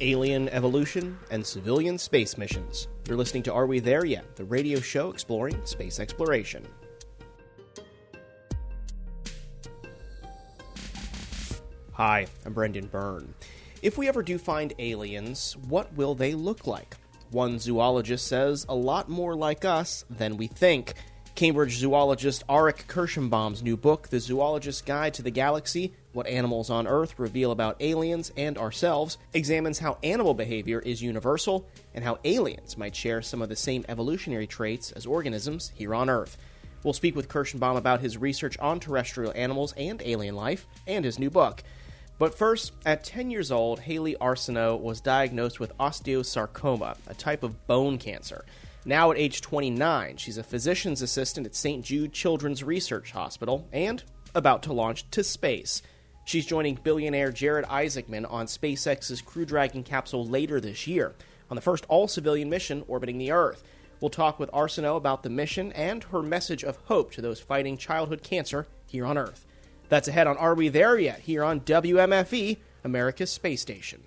alien evolution, and civilian space missions. You're listening to Are We There Yet? The radio show exploring space exploration. Hi, I'm Brendan Byrne. If we ever do find aliens, what will they look like? One zoologist says a lot more like us than we think. Cambridge zoologist Arik Kershenbaum's new book, The Zoologist's Guide to the Galaxy What Animals on Earth Reveal About Aliens and Ourselves, examines how animal behavior is universal and how aliens might share some of the same evolutionary traits as organisms here on Earth. We'll speak with Kershenbaum about his research on terrestrial animals and alien life and his new book. But first, at 10 years old, Hayley Arceneaux was diagnosed with osteosarcoma, a type of bone cancer. Now at age 29, she's a physician's assistant at St. Jude Children's Research Hospital and about to launch to space. She's joining billionaire Jared Isaacman on SpaceX's Crew Dragon capsule later this year on the first all civilian mission orbiting the Earth. We'll talk with Arceneaux about the mission and her message of hope to those fighting childhood cancer here on Earth. That's ahead on Are We There Yet? here on WMFE, America's Space Station.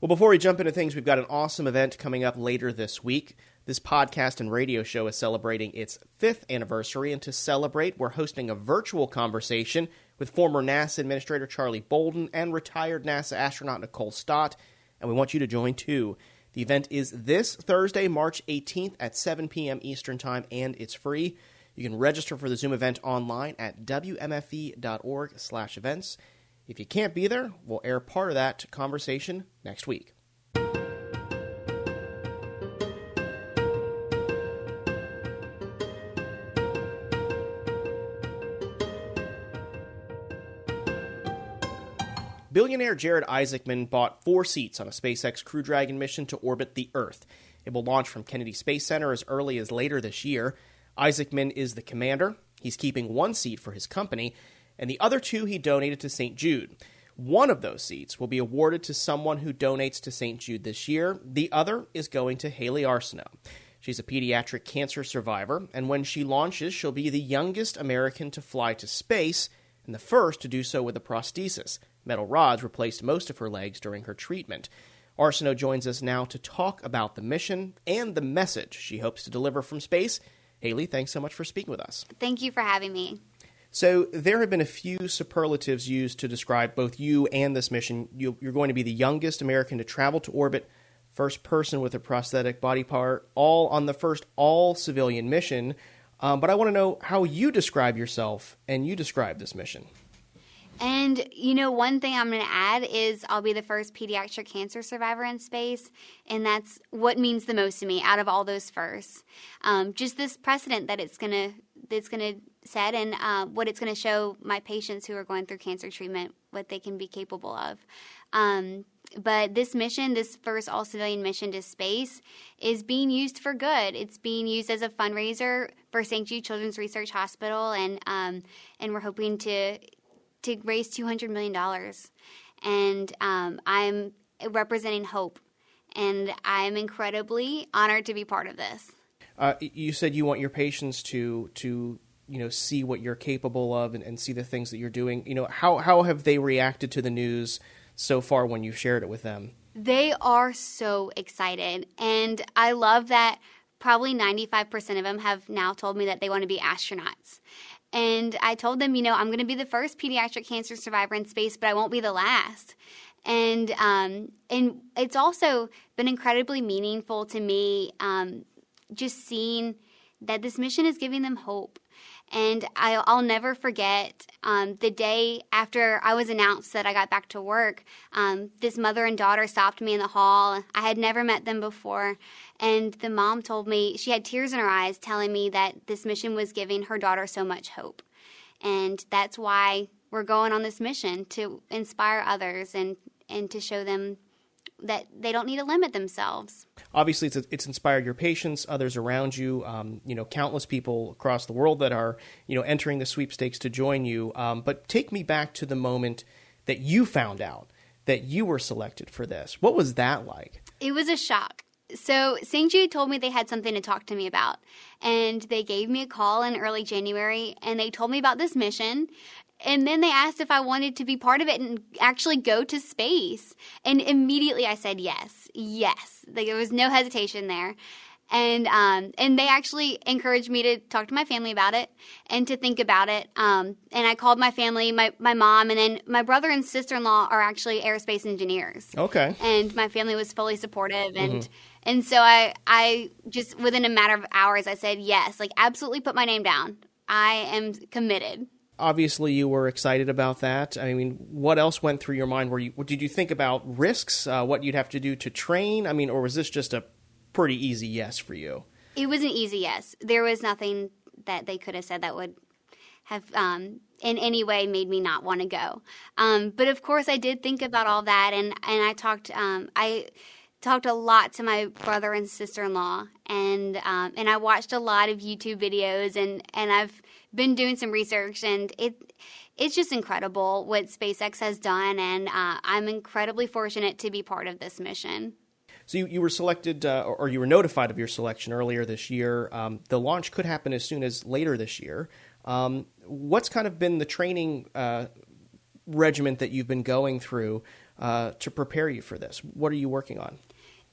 Well, before we jump into things, we've got an awesome event coming up later this week. This podcast and radio show is celebrating its fifth anniversary, and to celebrate, we're hosting a virtual conversation with former NASA Administrator Charlie Bolden and retired NASA astronaut Nicole Stott, and we want you to join too. The event is this Thursday, March 18th at 7 p.m. Eastern Time, and it's free. You can register for the Zoom event online at wmfe.org slash events. If you can't be there, we'll air part of that conversation next week. Billionaire Jared Isaacman bought four seats on a SpaceX Crew Dragon mission to orbit the Earth. It will launch from Kennedy Space Center as early as later this year. Isaacman is the commander. He's keeping one seat for his company, and the other two he donated to St. Jude. One of those seats will be awarded to someone who donates to St. Jude this year. The other is going to Hayley Arceneaux. She's a pediatric cancer survivor, and when she launches, she'll be the youngest American to fly to space and the first to do so with a prosthesis. Metal rods replaced most of her legs during her treatment. Arceneaux joins us now to talk about the mission and the message she hopes to deliver from space. Hayley, thanks so much for speaking with us. Thank you for having me. So there have been a few superlatives used to describe both you and this mission. You, are going to be the youngest American to travel to orbit, first person with a prosthetic body part, all on the first all civilian mission. Um, but I want to know how you describe yourself and you describe this mission. And you know, one thing I'm going to add is I'll be the first pediatric cancer survivor in space, and that's what means the most to me out of all those firsts. Um, just this precedent that it's going to that's going to set, and uh, what it's going to show my patients who are going through cancer treatment what they can be capable of. Um, but this mission, this first all civilian mission to space, is being used for good. It's being used as a fundraiser for St. Jude Children's Research Hospital, and um, and we're hoping to to raise two hundred million dollars. And um, I'm representing hope, and I'm incredibly honored to be part of this. Uh, you said you want your patients to to you know see what you're capable of and, and, see the things that you're doing. You know how how have they reacted to the news so far when you've shared it with them? They are so excited. And i love that probably 95% of them have now told me that they want to be astronauts and i told them you know i'm going to be the first pediatric cancer survivor in space but i won't be the last. And um, and it's also been incredibly meaningful to me um, just seeing that this mission is giving them hope and I'll, I'll never forget um, the day after I was announced that I got back to work. Um, this mother and daughter stopped me in the hall. I had never met them before. And the mom told me, she had tears in her eyes telling me that this mission was giving her daughter so much hope. And that's why we're going on this mission to inspire others and, and to show them that they don't need to limit themselves. Obviously, it's, it's inspired your patients, others around you, um, you know, countless people across the world that are, you know, entering the sweepstakes to join you. Um, but take me back to the moment that you found out that you were selected for this. What was that like? It was a shock. So St. Jude told me they had something to talk to me about. And they gave me a call in early January and they told me about this mission and then they asked if I wanted to be part of it and actually go to space. And immediately I said yes, yes. Like, there was no hesitation there. And um, and they actually encouraged me to talk to my family about it and to think about it. Um, and I called my family, my, my mom, and then my brother and sister in law are actually aerospace engineers. Okay. And my family was fully supportive and. Mm-hmm. And so I, I just within a matter of hours, I said yes, like absolutely put my name down. I am committed obviously you were excited about that. I mean, what else went through your mind? Were you did you think about risks? Uh, what you'd have to do to train? I mean, or was this just a pretty easy yes for you? It was an easy yes. There was nothing that they could have said that would have um, in any way made me not want to go. Um, but of course, I did think about all that, and and I talked. Um, I talked a lot to my brother and sister in law, and um, and I watched a lot of YouTube videos, and and I've been doing some research, and it it's just incredible what SpaceX has done, and uh, I'm incredibly fortunate to be part of this mission. So you, you were selected, uh, or you were notified of your selection earlier this year. Um, the launch could happen as soon as later this year. Um, what's kind of been the training uh, regiment that you've been going through uh, to prepare you for this? What are you working on?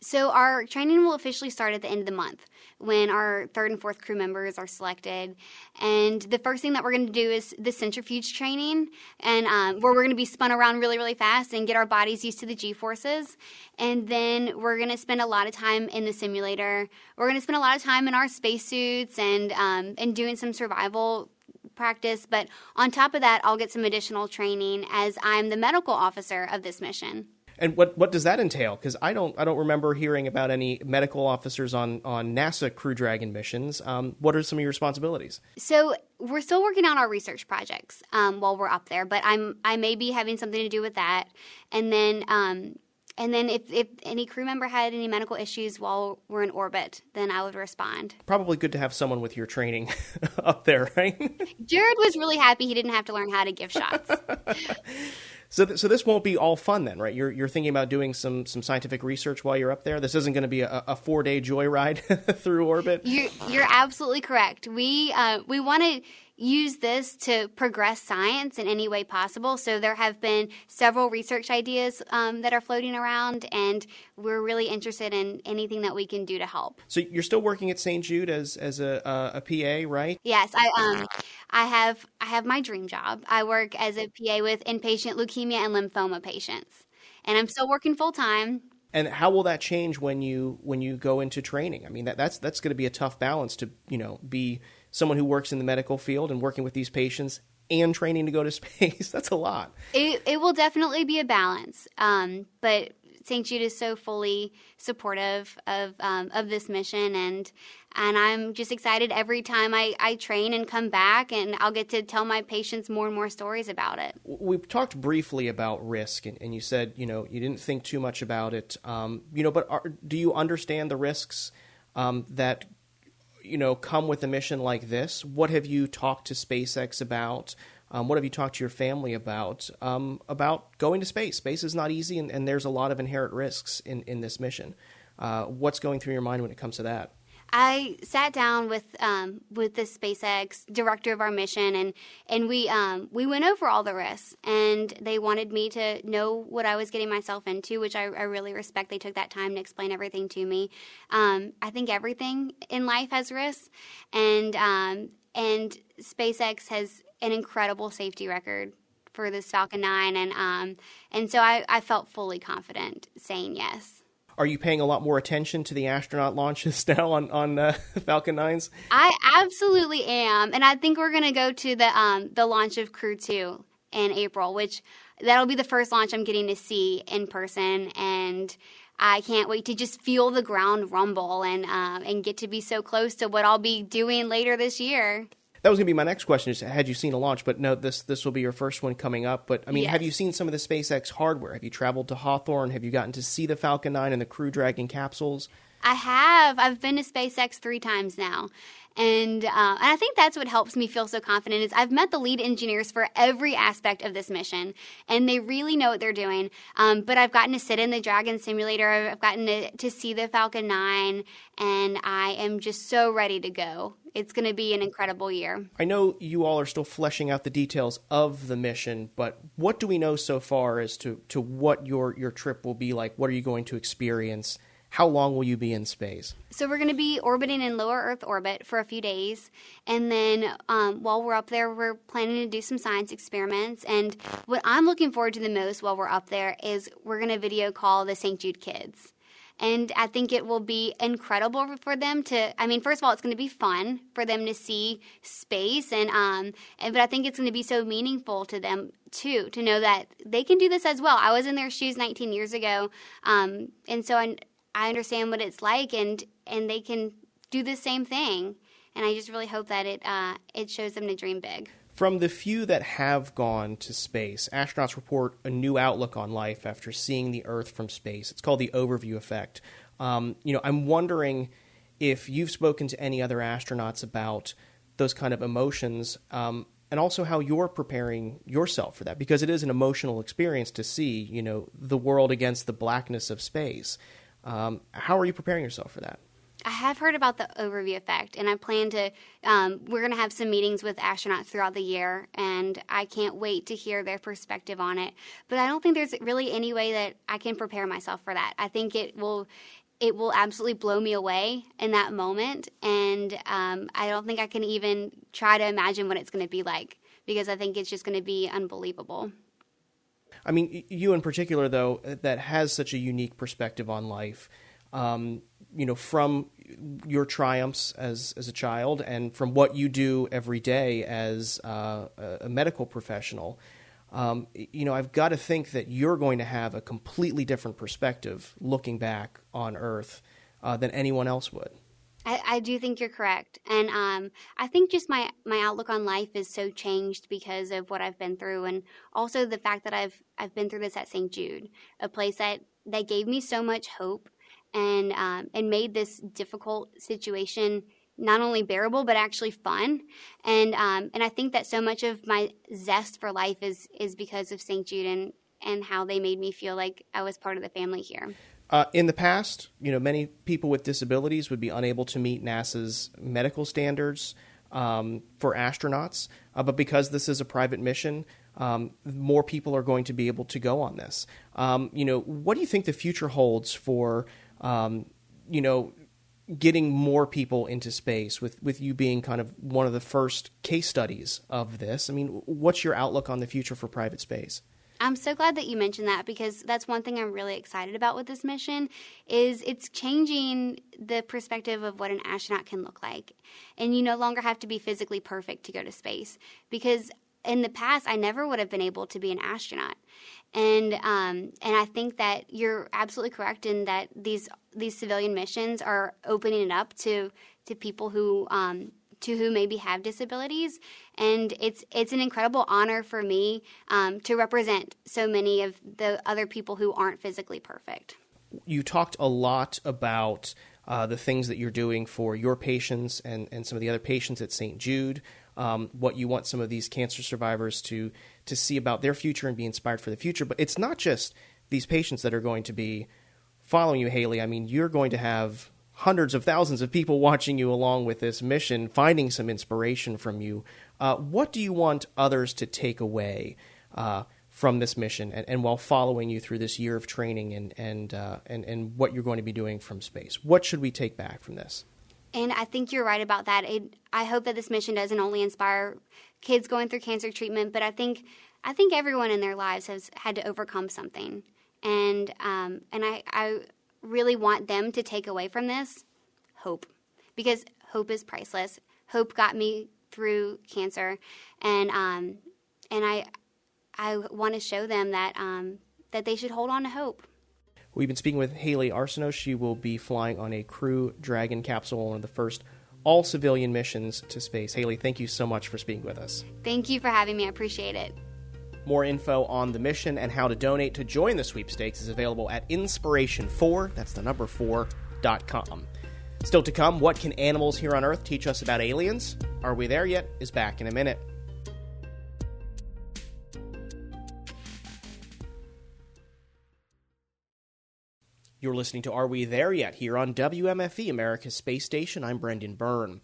So our training will officially start at the end of the month when our third and fourth crew members are selected. And the first thing that we're going to do is the centrifuge training, and um, where we're going to be spun around really, really fast and get our bodies used to the G forces. And then we're going to spend a lot of time in the simulator. We're going to spend a lot of time in our spacesuits and um, and doing some survival practice. But on top of that, I'll get some additional training as I'm the medical officer of this mission. And what what does that entail? Because I don't I don't remember hearing about any medical officers on on NASA Crew Dragon missions. Um, what are some of your responsibilities? So we're still working on our research projects um, while we're up there, but I'm I may be having something to do with that. And then um, and then if, if any crew member had any medical issues while we're in orbit, then I would respond. Probably good to have someone with your training up there, right? Jared was really happy he didn't have to learn how to give shots. So, th- so this won't be all fun then, right? You're you're thinking about doing some some scientific research while you're up there. This isn't going to be a, a four day joyride through orbit. You're, you're absolutely correct. We uh, we want to use this to progress science in any way possible. So there have been several research ideas um, that are floating around, and we're really interested in anything that we can do to help. So you're still working at St. Jude as as a, a PA, right? Yes, I um I have I have my dream job. I work as a PA with inpatient leukemia and lymphoma patients, and I'm still working full time. And how will that change when you when you go into training? I mean, that, that's that's going to be a tough balance to you know be someone who works in the medical field and working with these patients and training to go to space. That's a lot. It, it will definitely be a balance. Um, but St. Jude is so fully supportive of um, of this mission, and and I'm just excited every time I, I train and come back, and I'll get to tell my patients more and more stories about it. We've talked briefly about risk, and, and you said you know you didn't think too much about it, um, you know, but are, do you understand the risks um, that you know come with a mission like this? What have you talked to SpaceX about? Um, what have you talked to your family about um, about going to space? Space is not easy, and, and, there's a lot of inherent risks in in this mission. Uh, what's going through your mind when it comes to that? I sat down with um, with the SpaceX director of our mission, and and we um, we went over all the risks, and they wanted me to know what I was getting myself into, which I, I really respect. They took that time to explain everything to me. Um, I think everything in life has risks, and um, and SpaceX has an incredible safety record for this Falcon 9, and um, and so I, I felt fully confident saying yes. Are you paying a lot more attention to the astronaut launches now on on uh, Falcon 9s? I absolutely am, and I think we're going to go to the um, the launch of Crew 2 in April, which that'll be the first launch I'm getting to see in person, and I can't wait to just feel the ground rumble and um, and get to be so close to what I'll be doing later this year that was going to be my next question: is had you seen a launch? But no, this this will be your first one coming up. But I mean, yes. have you seen some of the SpaceX hardware? Have you traveled to Hawthorne? Have you gotten to see the Falcon 9 and the Crew Dragon capsules? I have. I've been to SpaceX three times now. And, uh, and I think that's what helps me feel so confident is I've met the lead engineers for every aspect of this mission, and they really know what they're doing. Um, but I've gotten to sit in the Dragon simulator. I've gotten to, to see the Falcon 9, and I am just so ready to go. It's going to be an incredible year. I know you all are still fleshing out the details of the mission, but what do we know so far as to, to what your, your trip will be like? What are you going to experience? How long will you be in space? So we're going to be orbiting in lower Earth orbit for a few days, and then um, while we're up there, we're planning to do some science experiments. And what I'm looking forward to the most while we're up there is we're going to video call the St. Jude kids. And I think it will be incredible for them to. I mean, first of all, it's going to be fun for them to see space, and um, and but I think it's going to be so meaningful to them too to know that they can do this as well. I was in their shoes 19 years ago, um, and so I I understand what it's like, and and they can do the same thing. And I just really hope that it uh, it shows them to dream big. From the few that have gone to space, astronauts report a new outlook on life after seeing the Earth from space. It's called the overview effect. Um, you know, I'm wondering if you've spoken to any other astronauts about those kind of emotions, um, and also how you're preparing yourself for that, because it is an emotional experience to see, you know, the world against the blackness of space. Um, how are you preparing yourself for that? I have heard about the overview effect, and I plan to. Um, we're going to have some meetings with astronauts throughout the year, and I can't wait to hear their perspective on it. But I don't think there's really any way that I can prepare myself for that. I think it will. It will absolutely blow me away in that moment, and um, I don't think I can even try to imagine what it's going to be like because I think it's just going to be unbelievable. I mean, you in particular, though, that has such a unique perspective on life. Um, you know, from your triumphs as as a child, and from what you do every day as uh, a medical professional. Um, you know, I've got to think that you're going to have a completely different perspective looking back on Earth uh, than anyone else would. I, I, do think you're correct, and um, I think just my my outlook on life is so changed because of what I've been through, and also the fact that I've I've been through this at St. Jude, a place that that gave me so much hope, and um, and made this difficult situation not only bearable but actually fun, and um, and I think that so much of my zest for life is is because of St. Jude and and how they made me feel like I was part of the family here. Uh, in the past, you know, many people with disabilities would be unable to meet NASA's medical standards um, for astronauts, uh, but because this is a private mission, um, more people are going to be able to go on this. Um, you know, what do you think the future holds for, um, you know, getting more people into space with, with you being kind of one of the first case studies of this? I mean, what's your outlook on the future for private space? I'm so glad that you mentioned that because that's one thing I'm really excited about with this mission is it's changing the perspective of what an astronaut can look like. And you no longer have to be physically perfect to go to space because in the past I never would have been able to be an astronaut. And um, and I think that you're absolutely correct in that these these civilian missions are opening it up to to people who um, to who maybe have disabilities, and it's it's an incredible honor for me um, to represent so many of the other people who aren't physically perfect. You talked a lot about uh, the things that you're doing for your patients and, and some of the other patients at St. Jude. Um, what you want some of these cancer survivors to to see about their future and be inspired for the future. But it's not just these patients that are going to be following you, Hayley. I mean, you're going to have hundreds of thousands of people watching you along with this mission, finding some inspiration from you. Uh, what do you want others to take away uh, from this mission, and, and, while following you through this year of training and and, uh, and and what you're going to be doing from space? What should we take back from this? And I think you're right about that. It, I hope that this mission doesn't only inspire kids going through cancer treatment, but I think I think everyone in their lives has had to overcome something, and um, and I, I really want them to take away from this hope because hope is priceless. Hope got me through cancer, and um, and I I want to show them that um, that they should hold on to hope. We've been speaking with Hayley Arceneaux. She will be flying on a Crew Dragon capsule, one of the first all civilian missions to space. Hayley, thank you so much for speaking with us. Thank you for having me. I appreciate it. More info on the mission and how to donate to join the sweepstakes is available at Inspiration4, that's the number 4, AreWeThere.com. Still to come, what can animals here on Earth teach us about aliens? Are We There Yet? is back in a minute. You're listening to Are We There Yet? here on WMFE, America's Space Station. I'm Brendan Byrne.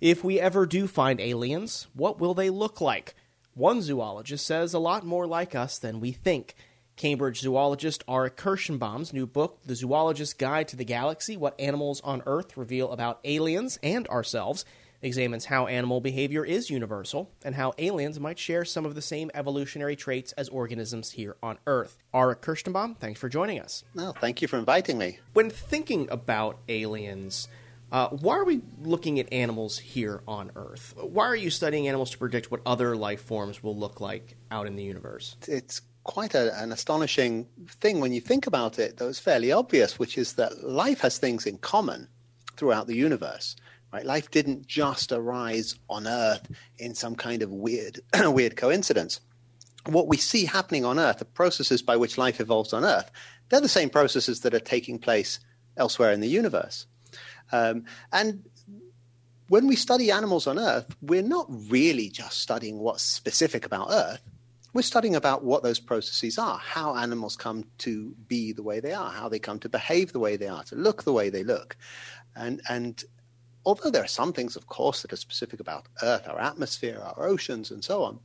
If we ever do find aliens, what will they look like? One zoologist says a lot more like us than we think. Cambridge zoologist Arik Kershenbaum's new book, The Zoologist's Guide to the Galaxy What Animals on Earth Reveal About Aliens and Ourselves, examines how animal behavior is universal and how aliens might share some of the same evolutionary traits as organisms here on Earth. Arik Kershenbaum, thanks for joining us. No, thank you for inviting me. When thinking about aliens, uh, why are we looking at animals here on Earth? Why are you studying animals to predict what other life forms will look like out in the universe? It's quite a, an astonishing thing when you think about it, though it's fairly obvious, which is that life has things in common throughout the universe. Right? Life didn't just arise on Earth in some kind of weird, weird coincidence. What we see happening on Earth, the processes by which life evolves on Earth, they're the same processes that are taking place elsewhere in the universe. Um, and when we study animals on Earth, we're not really just studying what's specific about Earth. We're studying about what those processes are, how animals come to be the way they are, how they come to behave the way they are, to look the way they look. And, and although there are some things, of course, that are specific about Earth, our atmosphere, our oceans, and so on,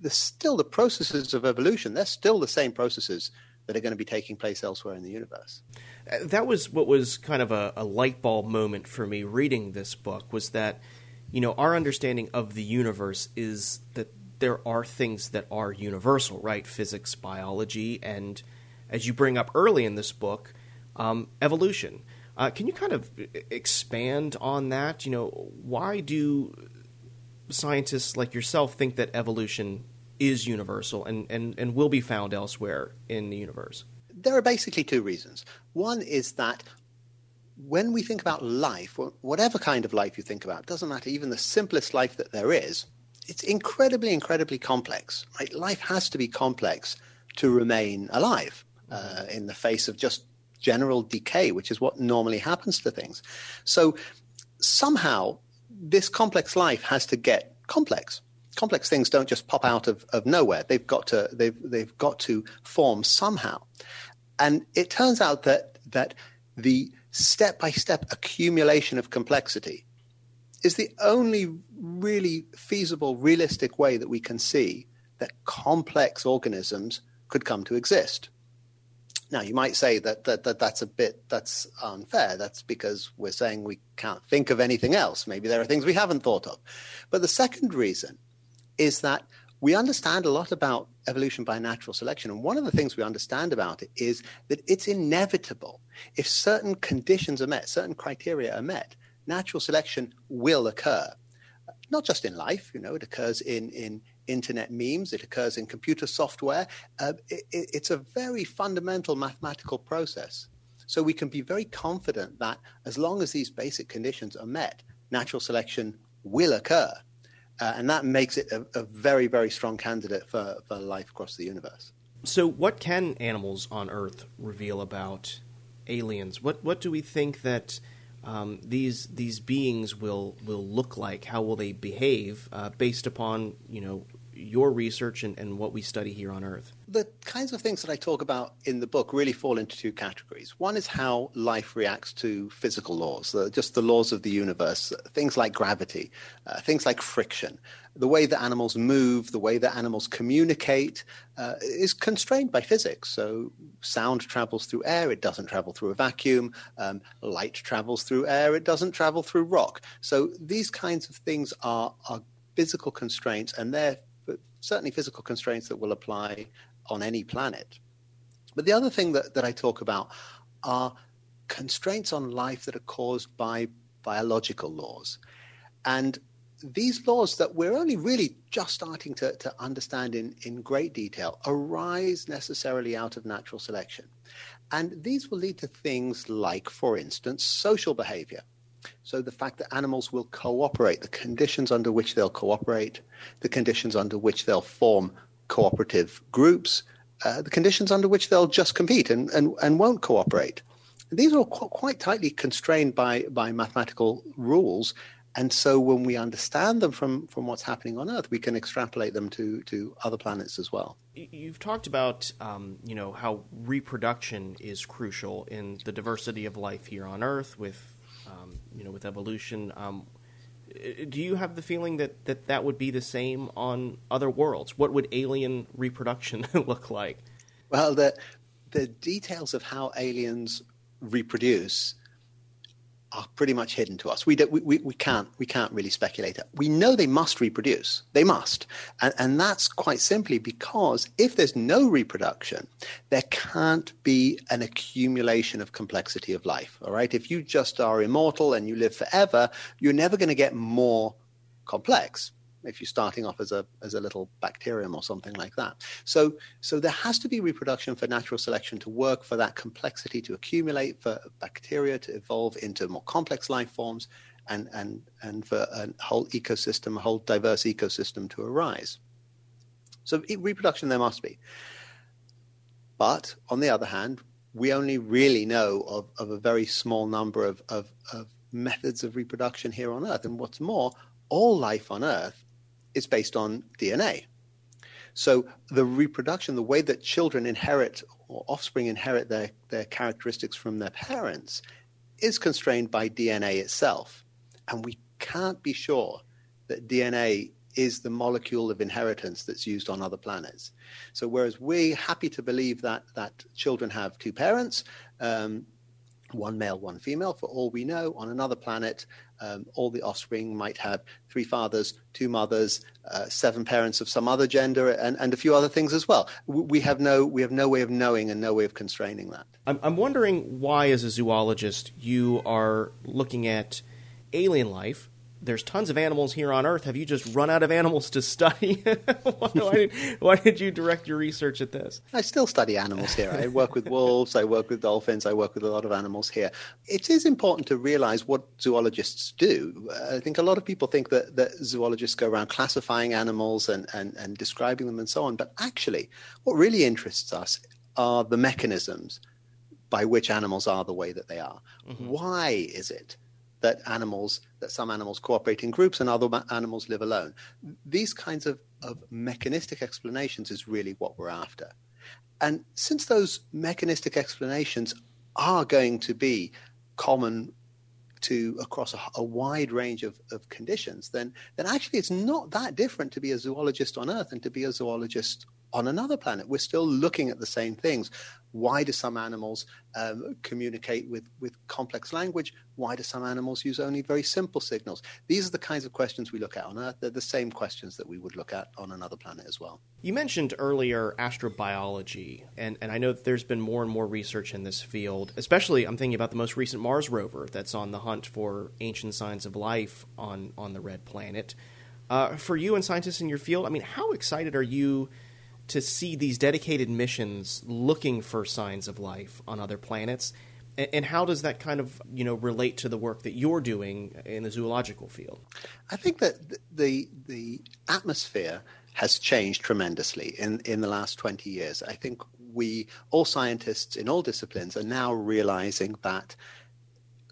there's still the processes of evolution. They're still the same processes that are going to be taking place elsewhere in the universe. Uh, that was what was kind of a, a light bulb moment for me reading this book was that, you know, our understanding of the universe is that there are things that are universal, right? Physics, biology, and as you bring up early in this book, um, evolution. Uh, can you kind of expand on that? You know, why do scientists like yourself think that evolution is universal and, and, and will be found elsewhere in the universe? There are basically two reasons. One is that when we think about life, whatever kind of life you think about, doesn't matter, even the simplest life that there is, it's incredibly, incredibly complex. Right? Life has to be complex to remain alive uh, in the face of just general decay, which is what normally happens to things. So somehow, this complex life has to get complex complex things don't just pop out of, of nowhere. They've got to they've they've got to form somehow. And it turns out that that the step by step accumulation of complexity is the only really feasible, realistic way that we can see that complex organisms could come to exist. Now, you might say that, that, that that's a bit that's unfair. That's because we're saying we can't think of anything else. Maybe there are things we haven't thought of. But the second reason is that we understand a lot about evolution by natural selection. And one of the things we understand about it is that it's inevitable. If certain conditions are met, certain criteria are met, natural selection will occur. Not just in life, you know, it occurs in, in internet memes, it occurs in computer software. Uh, it, it's a very fundamental mathematical process. So we can be very confident that as long as these basic conditions are met, natural selection will occur. Uh, and that makes it a, a, very, very strong candidate for, for life across the universe. So, what can animals on Earth reveal about aliens? What what do we think that um, these these beings will will look like? How will they behave uh, based upon you know your research and, and what we study here on Earth? The kinds of things that I talk about in the book really fall into two categories. One is how life reacts to physical laws, just the laws of the universe, things like gravity, uh, things like friction. The way that animals move, the way that animals communicate uh, is constrained by physics. So sound travels through air, it doesn't travel through a vacuum. Um, light travels through air, it doesn't travel through rock. So these kinds of things are, are physical constraints, and they're certainly physical constraints that will apply on any planet. But the other thing that, that I talk about are constraints on life that are caused by biological laws. And these laws that we're only really just starting to, to understand in, in great detail arise necessarily out of natural selection. And these will lead to things like, for instance, social behavior. So the fact that animals will cooperate, the conditions under which they'll cooperate, the conditions under which they'll form cooperative groups, uh, the conditions under which they'll just compete and, and, and won't cooperate. these are qu- quite tightly constrained by, by mathematical rules. And so when we understand them from, from what's happening on Earth, we can extrapolate them to, to other planets as well. You've talked about, um, you know, how reproduction is crucial in the diversity of life here on Earth with, you know, with evolution. Um, do you have the feeling that, that that would be the same on other worlds? What would alien reproduction look like? Well, the, the details of how aliens reproduce are pretty much hidden to us. We, do, we, we, can't, we can't really speculate. We know they must reproduce. They must. And, and that's quite simply because if there's no reproduction, there can't be an accumulation of complexity of life. All right. If you just are immortal and you live forever, you're never going to get more complex if you're starting off as a as a little bacterium or something like that. So so there has to be reproduction for natural selection to work for that complexity to accumulate for bacteria to evolve into more complex life forms and and and for a whole ecosystem, a whole diverse ecosystem to arise. So reproduction there must be. But on the other hand, we only really know of, of a very small number of, of, of methods of reproduction here on Earth. And what's more, all life on Earth is based on DNA. So the reproduction, the way that children inherit or offspring inherit their, their characteristics from their parents, is constrained by DNA itself. And we can't be sure that DNA is the molecule of inheritance that's used on other planets. So whereas we're happy to believe that that children have two parents, um, one male, one female. For all we know, on another planet, um, all the offspring might have three fathers, two mothers, uh, seven parents of some other gender, and, and a few other things as well. We have no we have no way of knowing and no way of constraining that. I'm, I'm wondering why, as a zoologist, you are looking at alien life there's tons of animals here on Earth. Have you just run out of animals to study? why, did, why, did, you direct your research at this? I still study animals here. I work with wolves, I work with dolphins, I work with a lot of animals here. It is important to realize what zoologists do. I think a lot of people think that, that zoologists go around classifying animals and, and, and describing them and so on. But actually, what really interests us are the mechanisms by which animals are the way that they are. Mm-hmm. Why is it? That animals, that some animals cooperate in groups and other animals live alone. These kinds of, of mechanistic explanations is really what we're after. And since those mechanistic explanations are going to be common to across a, a, wide range of, of conditions, then then actually it's not that different to be a zoologist on Earth and to be a zoologist on another planet. We're still looking at the same things. Why do some animals um, communicate with, with complex language? Why do some animals use only very simple signals? These are the kinds of questions we look at on Earth. They're the same questions that we would look at on another planet as well. You mentioned earlier astrobiology, and, and I know that there's been more and more research in this field, especially I'm thinking about the most recent Mars rover that's on the hunt for ancient signs of life on, on the red planet. Uh, for you and scientists in your field, I mean, how excited are you – to see these dedicated missions looking for signs of life on other planets. And how does that kind of you know relate to the work that you're doing in the zoological field? I think that the the atmosphere has changed tremendously in in the last 20 years. I think we all scientists in all disciplines are now realizing that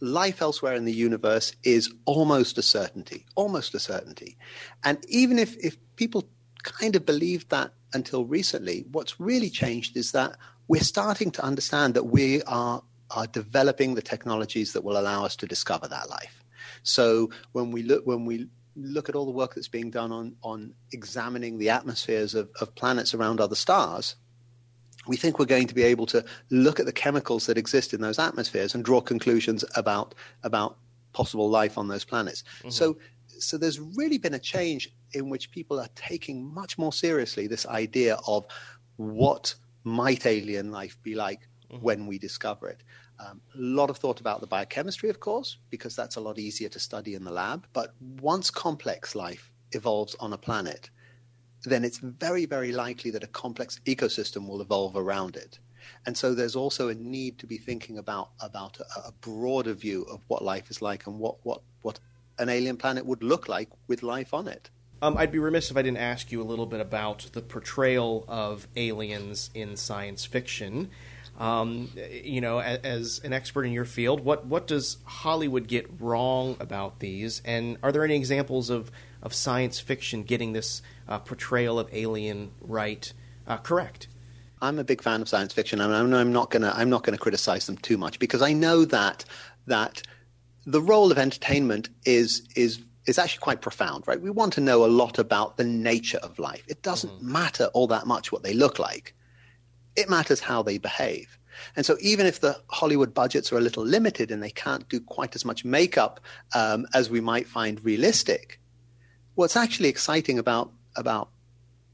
life elsewhere in the universe is almost a certainty almost a certainty. And even if if people kind of believed that until recently. What's really changed is that we're starting to understand that we are, are developing the technologies that will allow us to discover that life. So when we look when we look at all the work that's being done on on examining the atmospheres of, of planets around other stars, we think we're going to be able to look at the chemicals that exist in those atmospheres and draw conclusions about about possible life on those planets. Mm-hmm. So so there's really been a change in which people are taking much more seriously this idea of what might alien life be like mm-hmm. when we discover it. Um, a lot of thought about the biochemistry, of course, because that's a lot easier to study in the lab. But once complex life evolves on a planet, then it's very, very likely that a complex ecosystem will evolve around it. And so there's also a need to be thinking about about a, a broader view of what life is like and what, what, what an alien planet would look like with life on it. Um, I'd be remiss if I didn't ask you a little bit about the portrayal of aliens in science fiction. Um, you know, as, as, an expert in your field, what what does Hollywood get wrong about these? And are there any examples of, of science fiction getting this uh, portrayal of alien right uh, correct? I'm a big fan of science fiction, and I'm not gonna I'm not gonna criticize them too much because I know that that the role of entertainment is is is actually quite profound, right? We want to know a lot about the nature of life. It doesn't mm-hmm. matter all that much what they look like. It matters how they behave. And so, even if the Hollywood budgets are a little limited and they can't do quite as much makeup um, as we might find realistic, what's actually exciting about about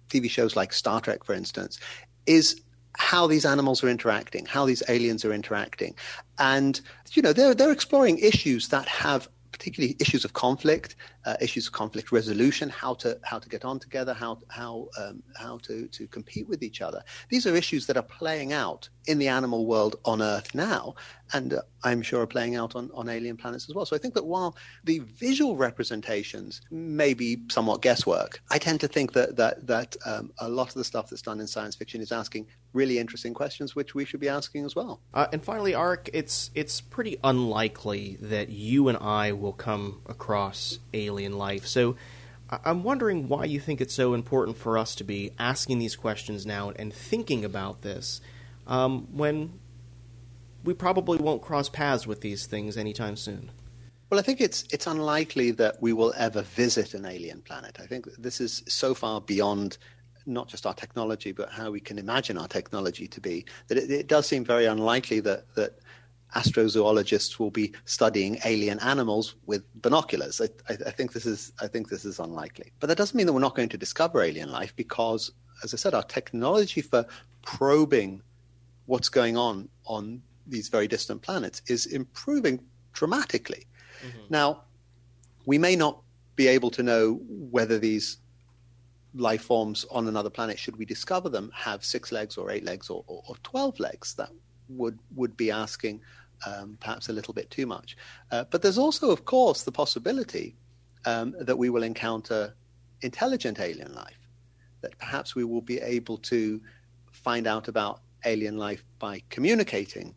TV shows like Star Trek, for instance, is how these animals are interacting, how these aliens are interacting, and you know they're they're exploring issues that have particularly issues of conflict, uh, issues of conflict resolution, how to how to get on together, how how um, how to to compete with each other. These are issues that are playing out in the animal world on Earth now, and uh, I'm sure are playing out on, on alien planets as well. So I think that while the visual representations may be somewhat guesswork, I tend to think that that that um, a lot of the stuff that's done in science fiction is asking really interesting questions, which we should be asking as well. Uh, and finally, Arik, it's it's pretty unlikely that you and I will come across alien life. So. I'm wondering why you think it's so important for us to be asking these questions now and thinking about this um, when we probably won't cross paths with these things anytime soon. Well, I think it's it's unlikely that we will ever visit an alien planet. I think this is so far beyond not just our technology, but how we can imagine our technology to be that it, it does seem very unlikely that that astrozoologists will be studying alien animals with binoculars. I, I, I, think this is I think this is unlikely. But that doesn't mean that we're not going to discover alien life because, as I said, our technology for probing what's going on on these very distant planets is improving dramatically. Mm-hmm. Now, we may not be able to know whether these life forms on another planet, should we discover them, have six legs or eight legs or, or, or 12 legs. That would, would be asking um, perhaps a little bit too much. Uh, but there's also, of course, the possibility um, that we will encounter intelligent alien life, that perhaps we will be able to find out about alien life by communicating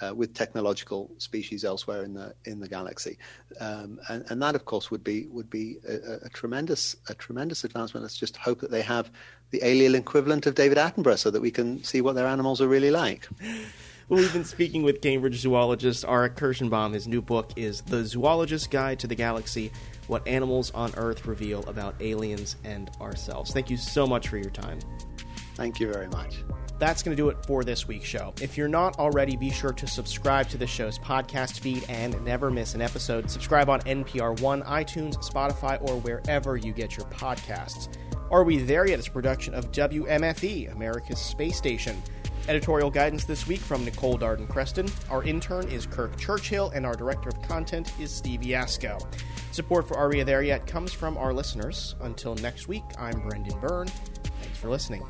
uh, with technological species elsewhere in the in the galaxy, um, and, and, that of course would be would be a, a, tremendous a tremendous advancement. Let's just hope that they have the alien equivalent of David Attenborough, so that we can see what their animals are really like. We've been speaking with Cambridge zoologist Arik Kershenbaum. His new book is The Zoologist's Guide to the Galaxy What Animals on Earth Reveal About Aliens and Ourselves. Thank you so much for your time. Thank you very much that's going to do it for this week's show. If you're not already, be sure to subscribe to the show's podcast feed and never miss an episode. Subscribe on NPR One, iTunes, Spotify, or wherever you get your podcasts. Are We There Yet? It's a production of WMFE, America's Space Station. Editorial guidance this week from Nicole Darden Creston. Our intern is Kirk Churchill, and our director of content is Steve Yasko. Support for We There Yet comes from our listeners. Until next week, I'm Brendan Byrne. Thanks for listening.